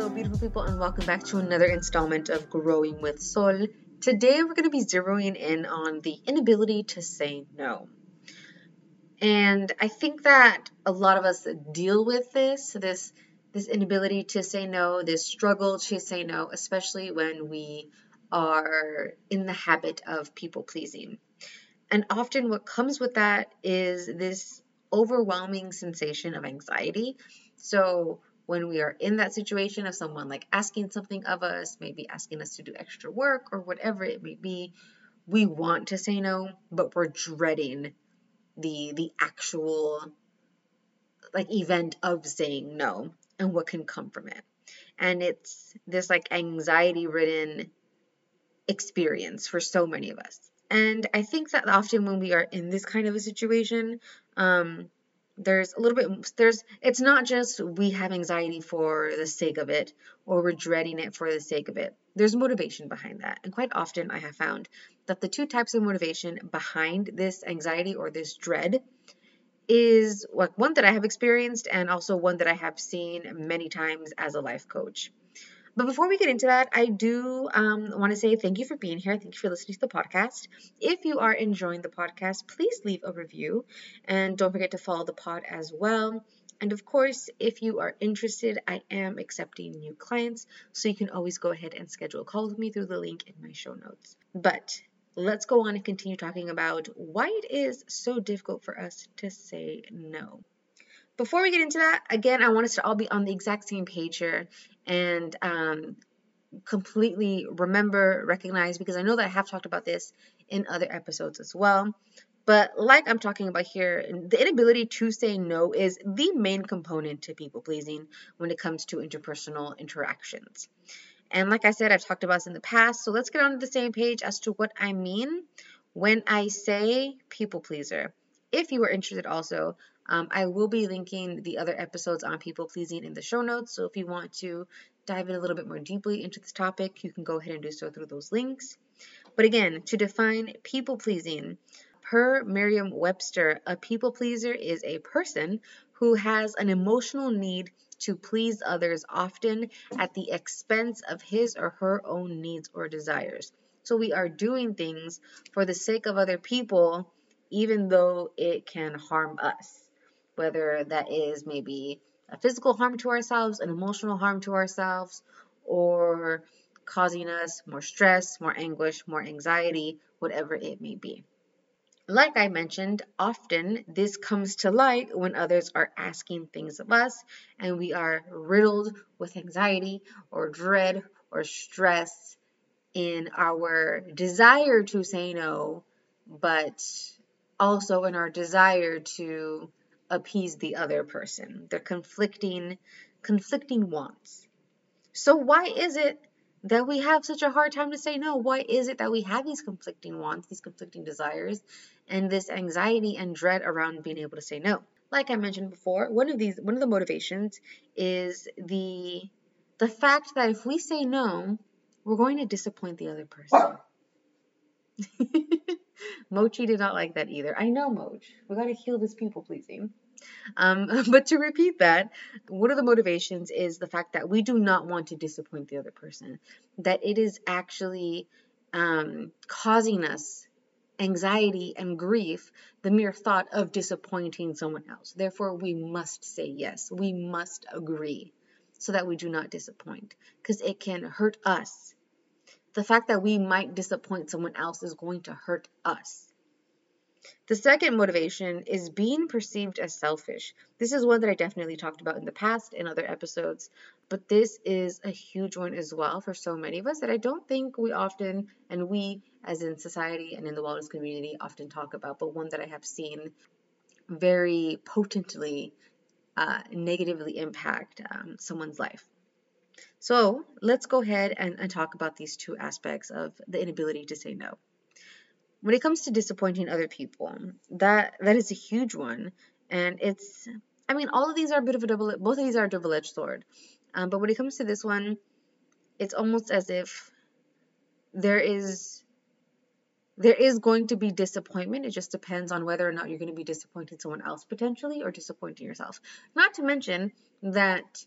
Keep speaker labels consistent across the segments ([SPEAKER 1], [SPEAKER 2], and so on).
[SPEAKER 1] Hello, beautiful people, and welcome back to another installment of Growing with Sol. Today, we're going to be zeroing in on the inability to say no. And I think that a lot of us deal with this, this this inability to say no, this struggle to say no, especially when we are in the habit of people pleasing. And often what comes with that is this overwhelming sensation of anxiety. So when we are in that situation of someone like asking something of us, maybe asking us to do extra work or whatever it may be, we want to say no, but we're dreading the the actual like event of saying no and what can come from it. And it's this like anxiety ridden experience for so many of us. And I think that often when we are in this kind of a situation, um, there's a little bit there's it's not just we have anxiety for the sake of it or we're dreading it for the sake of it. There's motivation behind that. And quite often i have found that the two types of motivation behind this anxiety or this dread is like one that i have experienced and also one that i have seen many times as a life coach but before we get into that, I do um, want to say thank you for being here. Thank you for listening to the podcast. If you are enjoying the podcast, please leave a review and don't forget to follow the pod as well. And of course, if you are interested, I am accepting new clients, so you can always go ahead and schedule a call with me through the link in my show notes. But let's go on and continue talking about why it is so difficult for us to say no. Before we get into that, again, I want us to all be on the exact same page here and um, completely remember, recognize, because I know that I have talked about this in other episodes as well. But like I'm talking about here, the inability to say no is the main component to people pleasing when it comes to interpersonal interactions. And like I said, I've talked about this in the past, so let's get on the same page as to what I mean when I say people pleaser. If you are interested also, um, I will be linking the other episodes on people pleasing in the show notes. So if you want to dive in a little bit more deeply into this topic, you can go ahead and do so through those links. But again, to define people pleasing, per Merriam Webster, a people pleaser is a person who has an emotional need to please others, often at the expense of his or her own needs or desires. So we are doing things for the sake of other people, even though it can harm us whether that is maybe a physical harm to ourselves, an emotional harm to ourselves, or causing us more stress, more anguish, more anxiety, whatever it may be. Like I mentioned, often this comes to light when others are asking things of us and we are riddled with anxiety or dread or stress in our desire to say no, but also in our desire to appease the other person. They're conflicting conflicting wants. So why is it that we have such a hard time to say no? Why is it that we have these conflicting wants, these conflicting desires, and this anxiety and dread around being able to say no? Like I mentioned before, one of these one of the motivations is the the fact that if we say no, we're going to disappoint the other person. Mochi did not like that either. I know, Moch. We got to heal this people pleasing. Um, but to repeat that, one of the motivations is the fact that we do not want to disappoint the other person, that it is actually um, causing us anxiety and grief the mere thought of disappointing someone else. Therefore, we must say yes. We must agree so that we do not disappoint because it can hurt us the fact that we might disappoint someone else is going to hurt us. The second motivation is being perceived as selfish. This is one that I definitely talked about in the past in other episodes, but this is a huge one as well for so many of us that I don't think we often, and we as in society and in the wellness community, often talk about, but one that I have seen very potently uh, negatively impact um, someone's life. So let's go ahead and, and talk about these two aspects of the inability to say no. When it comes to disappointing other people, that that is a huge one, and it's I mean all of these are a bit of a double both of these are a double-edged sword, um, but when it comes to this one, it's almost as if there is there is going to be disappointment. It just depends on whether or not you're going to be disappointing someone else potentially or disappointing yourself. Not to mention that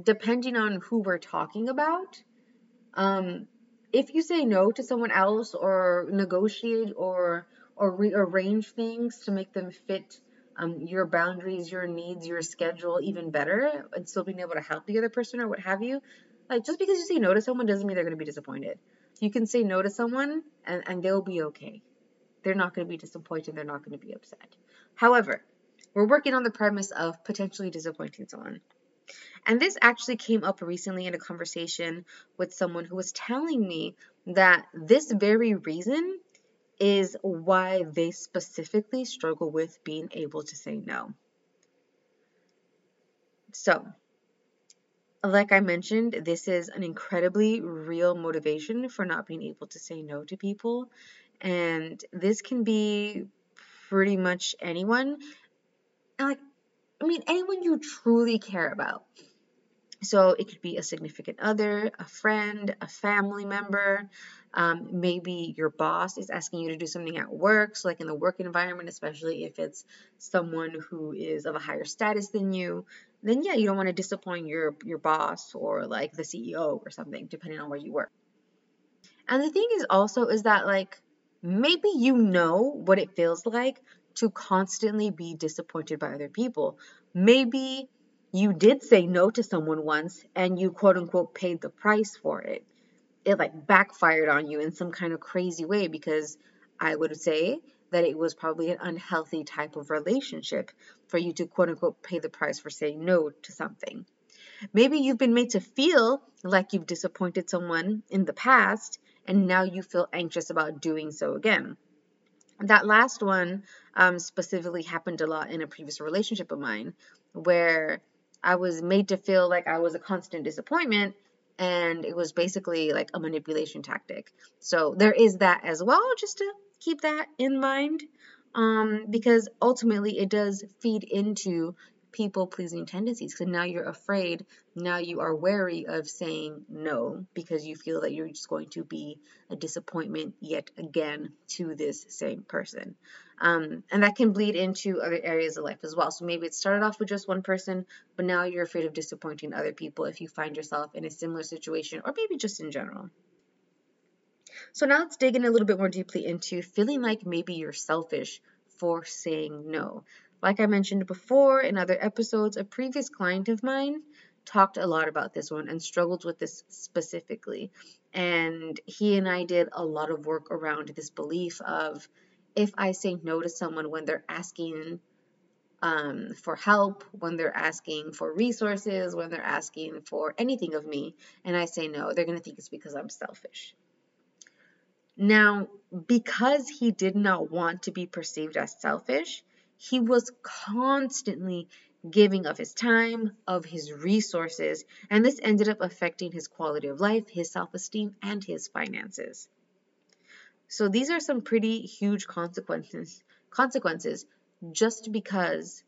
[SPEAKER 1] depending on who we're talking about, um, if you say no to someone else or negotiate or or rearrange things to make them fit um, your boundaries, your needs, your schedule even better, and still being able to help the other person or what have you. Like just because you say no to someone doesn't mean they're going to be disappointed. You can say no to someone and, and they'll be okay. They're not going to be disappointed. They're not going to be upset. However, we're working on the premise of potentially disappointing someone. And this actually came up recently in a conversation with someone who was telling me that this very reason is why they specifically struggle with being able to say no. So, like I mentioned, this is an incredibly real motivation for not being able to say no to people. And this can be pretty much anyone. And like, I mean, anyone you truly care about. So it could be a significant other, a friend, a family member. Um, maybe your boss is asking you to do something at work. So, like in the work environment, especially if it's someone who is of a higher status than you, then yeah, you don't want to disappoint your your boss or like the CEO or something, depending on where you work. And the thing is also is that like maybe you know what it feels like to constantly be disappointed by other people. Maybe you did say no to someone once and you quote unquote paid the price for it. It like backfired on you in some kind of crazy way because I would say that it was probably an unhealthy type of relationship for you to quote unquote pay the price for saying no to something. Maybe you've been made to feel like you've disappointed someone in the past and now you feel anxious about doing so again. That last one um, specifically happened a lot in a previous relationship of mine where I was made to feel like I was a constant disappointment and it was basically like a manipulation tactic. So there is that as well, just to keep that in mind um, because ultimately it does feed into people pleasing tendencies because now you're afraid, now you are wary of saying no because you feel that you're just going to be a disappointment yet again to this same person. Um, and that can bleed into other areas of life as well. So maybe it started off with just one person, but now you're afraid of disappointing other people if you find yourself in a similar situation or maybe just in general. So now let's dig in a little bit more deeply into feeling like maybe you're selfish for saying no. Like I mentioned before in other episodes, a previous client of mine talked a lot about this one and struggled with this specifically. And he and I did a lot of work around this belief of if I say no to someone when they're asking um, for help, when they're asking for resources, when they're asking for anything of me, and I say no, they're going to think it's because I'm selfish. Now, because he did not want to be perceived as selfish, he was constantly giving of his time, of his resources, and this ended up affecting his quality of life, his self esteem, and his finances. So these are some pretty huge consequences consequences just because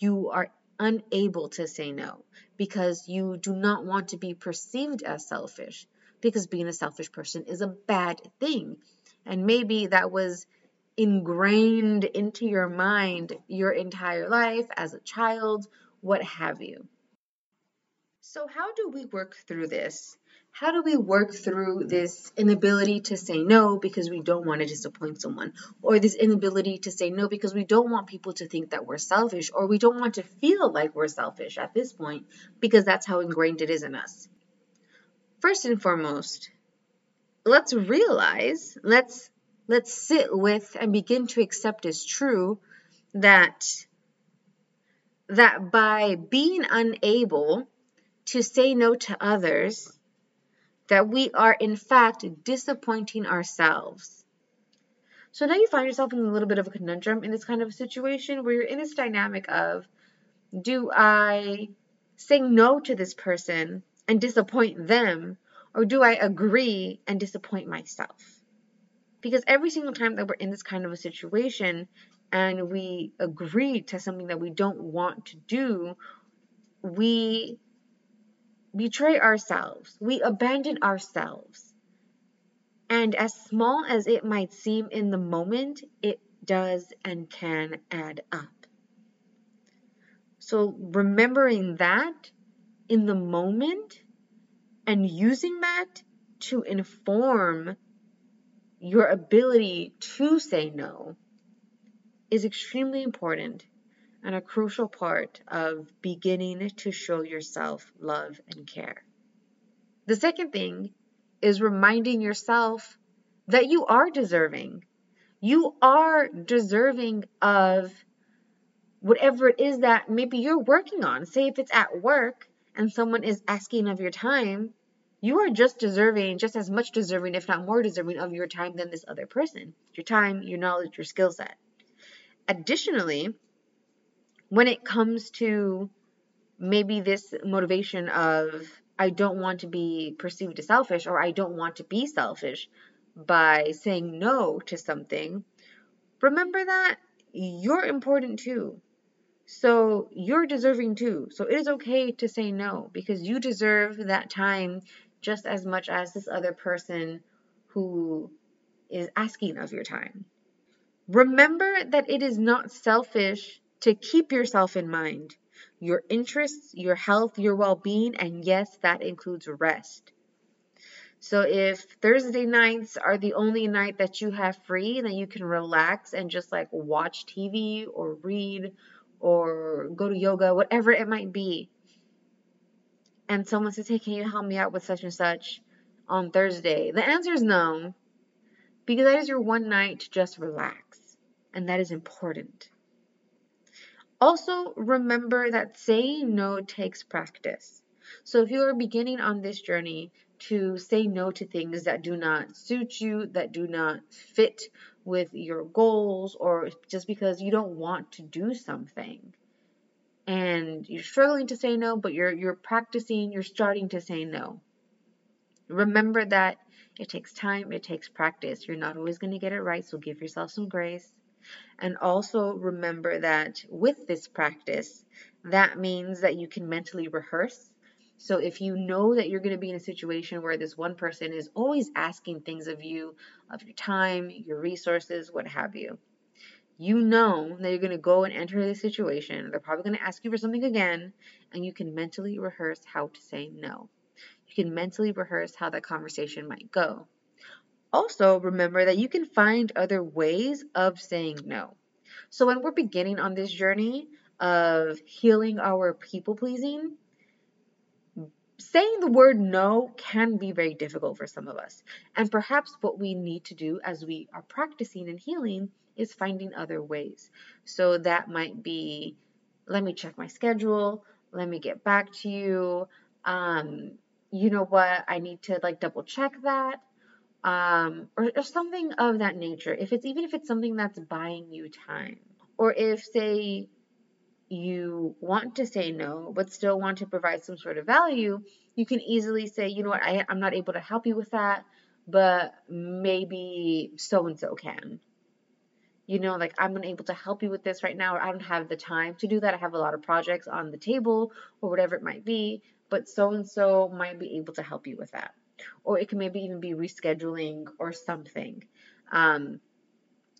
[SPEAKER 1] you are unable to say no because you do not want to be perceived as selfish because being a selfish person is a bad thing and maybe that was ingrained into your mind your entire life as a child, what have you. So, how do we work through this? How do we work through this inability to say no because we don't want to disappoint someone, or this inability to say no because we don't want people to think that we're selfish, or we don't want to feel like we're selfish at this point because that's how ingrained it is in us? First and foremost, let's realize, let's let's sit with and begin to accept as true that that by being unable to say no to others that we are in fact disappointing ourselves. So now you find yourself in a little bit of a conundrum in this kind of situation where you're in this dynamic of do i say no to this person and disappoint them or do i agree and disappoint myself because every single time that we're in this kind of a situation and we agree to something that we don't want to do, we betray ourselves. We abandon ourselves. And as small as it might seem in the moment, it does and can add up. So remembering that in the moment and using that to inform your ability to say no is extremely important and a crucial part of beginning to show yourself love and care. The second thing is reminding yourself that you are deserving. You are deserving of whatever it is that maybe you're working on. Say if it's at work and someone is asking of your time, you are just deserving, just as much deserving, if not more deserving, of your time than this other person. Your time, your knowledge, your skill set. Additionally, when it comes to maybe this motivation of I don't want to be perceived as selfish or I don't want to be selfish by saying no to something, remember that you're important too. So you're deserving too. So it is okay to say no because you deserve that time just as much as this other person who is asking of your time. Remember that it is not selfish to keep yourself in mind, your interests, your health, your well being, and yes, that includes rest. So if Thursday nights are the only night that you have free, then you can relax and just like watch TV or read or go to yoga, whatever it might be. And someone says, Hey, can you help me out with such and such on Thursday? The answer is no, because that is your one night to just relax, and that is important. Also, remember that saying no takes practice. So, if you are beginning on this journey to say no to things that do not suit you, that do not fit with your goals, or just because you don't want to do something, and you're struggling to say no, but you're you're practicing, you're starting to say no. Remember that it takes time, it takes practice. You're not always going to get it right, so give yourself some grace. And also remember that with this practice, that means that you can mentally rehearse. So if you know that you're going to be in a situation where this one person is always asking things of you, of your time, your resources, what have you, you know that you're going to go and enter this situation. They're probably going to ask you for something again, and you can mentally rehearse how to say no. You can mentally rehearse how that conversation might go. Also, remember that you can find other ways of saying no. So, when we're beginning on this journey of healing our people pleasing, saying the word no can be very difficult for some of us. And perhaps what we need to do as we are practicing and healing is finding other ways. So, that might be let me check my schedule, let me get back to you. Um, you know what? I need to like double check that um, or, or something of that nature. If it's even if it's something that's buying you time, or if say you want to say no but still want to provide some sort of value, you can easily say, you know what, I, I'm not able to help you with that, but maybe so and so can. You know, like I'm unable to help you with this right now, or I don't have the time to do that. I have a lot of projects on the table, or whatever it might be, but so and so might be able to help you with that or it can maybe even be rescheduling or something. Um,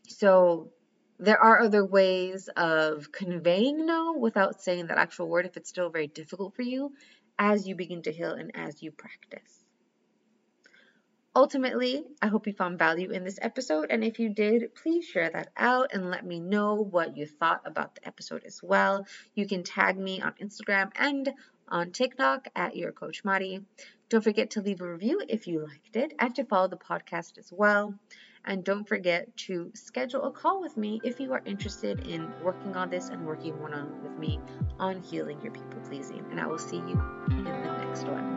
[SPEAKER 1] so there are other ways of conveying no without saying that actual word if it's still very difficult for you as you begin to heal and as you practice. Ultimately, I hope you found value in this episode, and if you did, please share that out and let me know what you thought about the episode as well. You can tag me on Instagram and on TikTok at your coach Mari. Don't forget to leave a review if you liked it and to follow the podcast as well. And don't forget to schedule a call with me if you are interested in working on this and working one on one with me on healing your people pleasing. And I will see you in the next one.